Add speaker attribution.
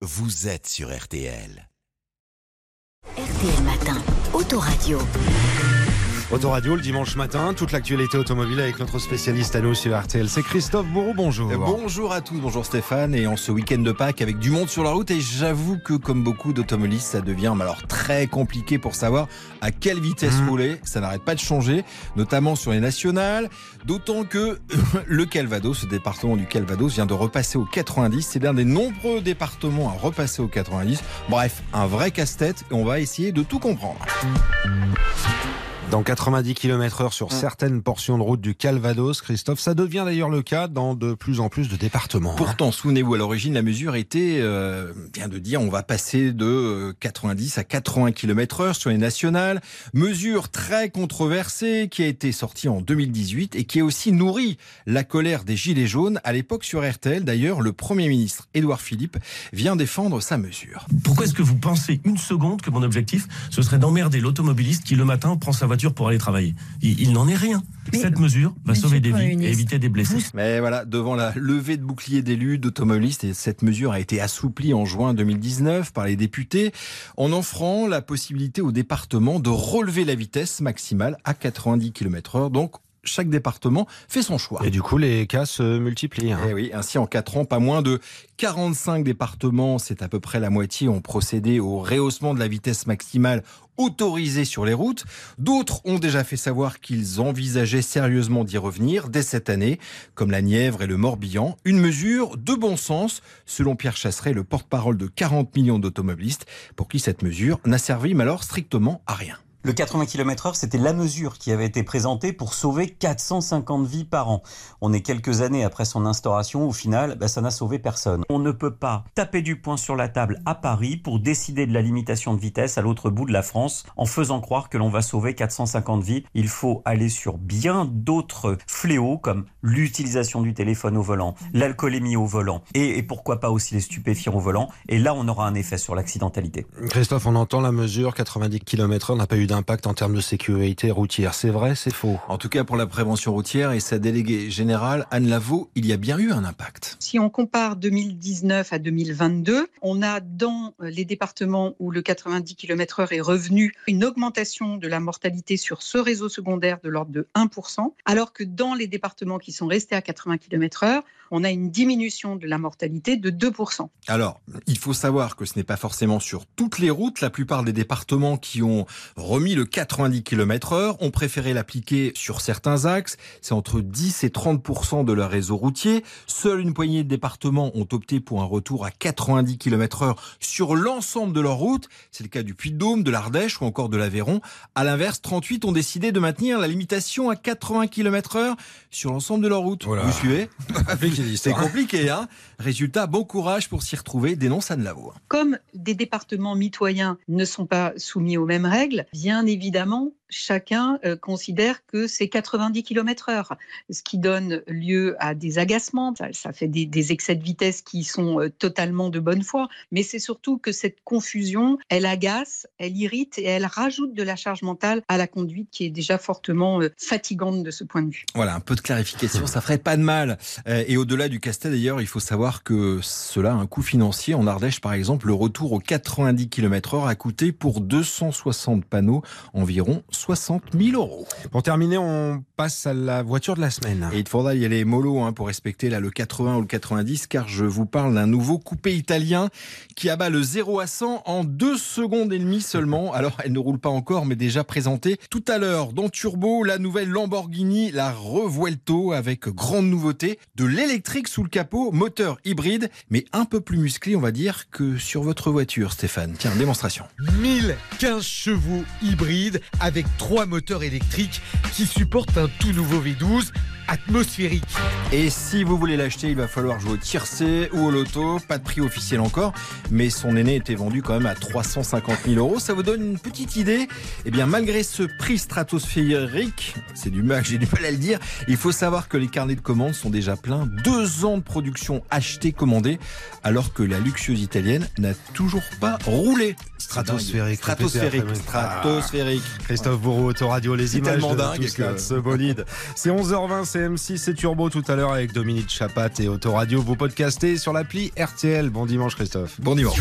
Speaker 1: vous êtes sur RTL.
Speaker 2: RTL Matin, Autoradio.
Speaker 3: Autoradio le dimanche matin, toute l'actualité automobile avec notre spécialiste à nous sur RTL. C'est Christophe Bourreau, bonjour.
Speaker 4: Euh, Bonjour à tous, bonjour Stéphane. Et en ce week-end de Pâques avec du monde sur la route, et j'avoue que comme beaucoup d'automobilistes, ça devient alors très compliqué pour savoir à quelle vitesse
Speaker 3: Mhm.
Speaker 4: rouler. Ça n'arrête pas de changer, notamment sur les nationales. D'autant que le Calvados, ce département du Calvados, vient de repasser au 90. C'est l'un des nombreux départements à repasser au 90. Bref, un vrai casse-tête et on va essayer de tout comprendre.
Speaker 3: Dans 90 km heure sur certaines portions de route du Calvados, Christophe, ça devient d'ailleurs le cas dans de plus en plus de départements. hein.
Speaker 4: Pourtant, souvenez-vous, à l'origine, la mesure était, euh, bien de dire, on va passer de euh, 90 à 80 km heure sur les nationales. Mesure très controversée qui a été sortie en 2018 et qui a aussi nourri la colère des Gilets jaunes. À l'époque, sur RTL, d'ailleurs, le Premier ministre Édouard Philippe vient défendre sa mesure.
Speaker 5: Pourquoi est-ce que vous pensez une seconde que mon objectif, ce serait d'emmerder l'automobiliste qui le matin prend sa voiture pour aller travailler Il, il n'en est rien.
Speaker 6: Mais-
Speaker 5: Cette mesure va sauver des vies et éviter des blessés.
Speaker 4: Mais voilà, devant la levée de bouclier d'élus, d'automobilistes, et cette mesure a été assouplie en juin 2019 par les députés, en offrant la possibilité au département de relever la vitesse maximale à 90 km heure. Donc, chaque département fait son choix.
Speaker 3: Et du coup, les cas se multiplient. hein.
Speaker 4: Eh oui, ainsi en 4 ans, pas moins de 45 départements, c'est à peu près la moitié, ont procédé au rehaussement de la vitesse maximale autorisée sur les routes. D'autres ont déjà fait savoir qu'ils envisageaient sérieusement d'y revenir dès cette année, comme la Nièvre et le Morbihan. Une mesure de bon sens, selon Pierre Chasseret, le porte-parole de 40 millions d'automobilistes, pour qui cette mesure n'a servi mais alors strictement à rien.
Speaker 7: Le 80 km/h, c'était la mesure qui avait été présentée pour sauver 450 vies par an. On est quelques années après son instauration. Au final, bah, ça n'a sauvé personne. On ne peut pas taper du poing sur la table à Paris pour décider de la limitation de vitesse à l'autre bout de la France en faisant croire que l'on va sauver 450 vies. Il faut aller sur bien d'autres fléaux comme l'utilisation du téléphone au volant, l'alcoolémie au volant et, et pourquoi pas aussi les stupéfiants au volant. Et là, on aura un effet sur l'accidentalité.
Speaker 3: Christophe, on entend la mesure 90 km heure n'a pas eu d'impact en termes de sécurité routière. C'est vrai, c'est faux.
Speaker 4: En tout cas, pour la prévention routière et sa déléguée générale, Anne Lavaux, il y a bien eu un impact.
Speaker 6: Si on compare 2019 à 2022, on a dans les départements où le 90 km/h est revenu une augmentation de la mortalité sur ce réseau secondaire de l'ordre de 1%, alors que dans les départements qui sont restés à 80 km/h, on a une diminution de la mortalité de 2%.
Speaker 4: Alors, il faut savoir que ce n'est pas forcément sur toutes les routes. La plupart des départements qui ont remis le 90 km heure ont préféré l'appliquer sur certains axes. C'est entre 10 et 30 de leur réseau routier. Seule une poignée de départements ont opté pour un retour à 90 km heure sur l'ensemble de leur route. C'est le cas du Puy-de-Dôme, de l'Ardèche ou encore de l'Aveyron. À l'inverse, 38 ont décidé de maintenir la limitation à 80 km heure sur l'ensemble de leur route.
Speaker 3: Voilà.
Speaker 4: Vous suivez
Speaker 3: Compliqué
Speaker 4: C'est compliqué, hein Résultat, bon courage pour s'y retrouver, dénonce Anne Lavaux.
Speaker 6: Comme des départements mitoyens ne sont pas soumis aux mêmes règles, bien évidemment, chacun euh, considère que c'est 90 km/h, ce qui donne lieu à des agacements. Ça, fait des, excès de vitesse qui sont euh, totalement de bonne foi, mais c'est surtout que cette confusion, elle agace, elle irrite et elle rajoute de la charge mentale à la conduite qui est déjà fortement euh, fatigante de ce point de vue.
Speaker 4: Voilà, un peu de clarification, ça ferait pas de mal. Et au-delà du casse d'ailleurs, il faut savoir que cela a un coût financier. En Ardèche, par exemple, le retour aux 90 km heure a coûté pour 260 panneaux environ 60 000 euros.
Speaker 3: Pour terminer, on passe à la voiture de la semaine.
Speaker 4: Et il faudra y aller mollo hein, pour respecter là, le 80 ou le 90, car je vous parle d'un nouveau coupé italien qui abat le 0 à 100 en 2 secondes et demie seulement. Alors, elle ne roule pas encore, mais déjà présentée tout à l'heure dans Turbo, la nouvelle Lamborghini, la Revuelto, avec grande nouveauté, de l'électrique sous le capot, moteur hybride, mais un peu plus musclé, on va dire, que sur votre voiture, Stéphane. Tiens, démonstration.
Speaker 8: 1015 chevaux hybrides avec trois moteurs électriques qui supportent un tout nouveau V12 atmosphérique.
Speaker 4: Et si vous voulez l'acheter, il va falloir jouer au tiercé ou au loto. Pas de prix officiel encore, mais son aîné était vendu quand même à 350 000 euros. Ça vous donne une petite idée Eh bien, malgré ce prix stratosphérique, c'est du mal, j'ai du mal à le dire, il faut savoir que les carnets de commandes sont déjà pleins. Deux ans de production achetée, commandée, alors que la luxueuse italienne n'a toujours pas roulé.
Speaker 3: Stratosphérique,
Speaker 4: Stratosphérique. Stratosphérique.
Speaker 3: Christophe Bourreau, Autoradio, les
Speaker 4: C'est
Speaker 3: images
Speaker 4: tellement
Speaker 3: de
Speaker 4: dingue
Speaker 3: tout de ce bolide. C'est 11h20, c'est c'est M6 et Turbo tout à l'heure avec Dominique Chapat et Autoradio. Vous podcastez sur l'appli RTL. Bon dimanche Christophe.
Speaker 4: Bon dimanche.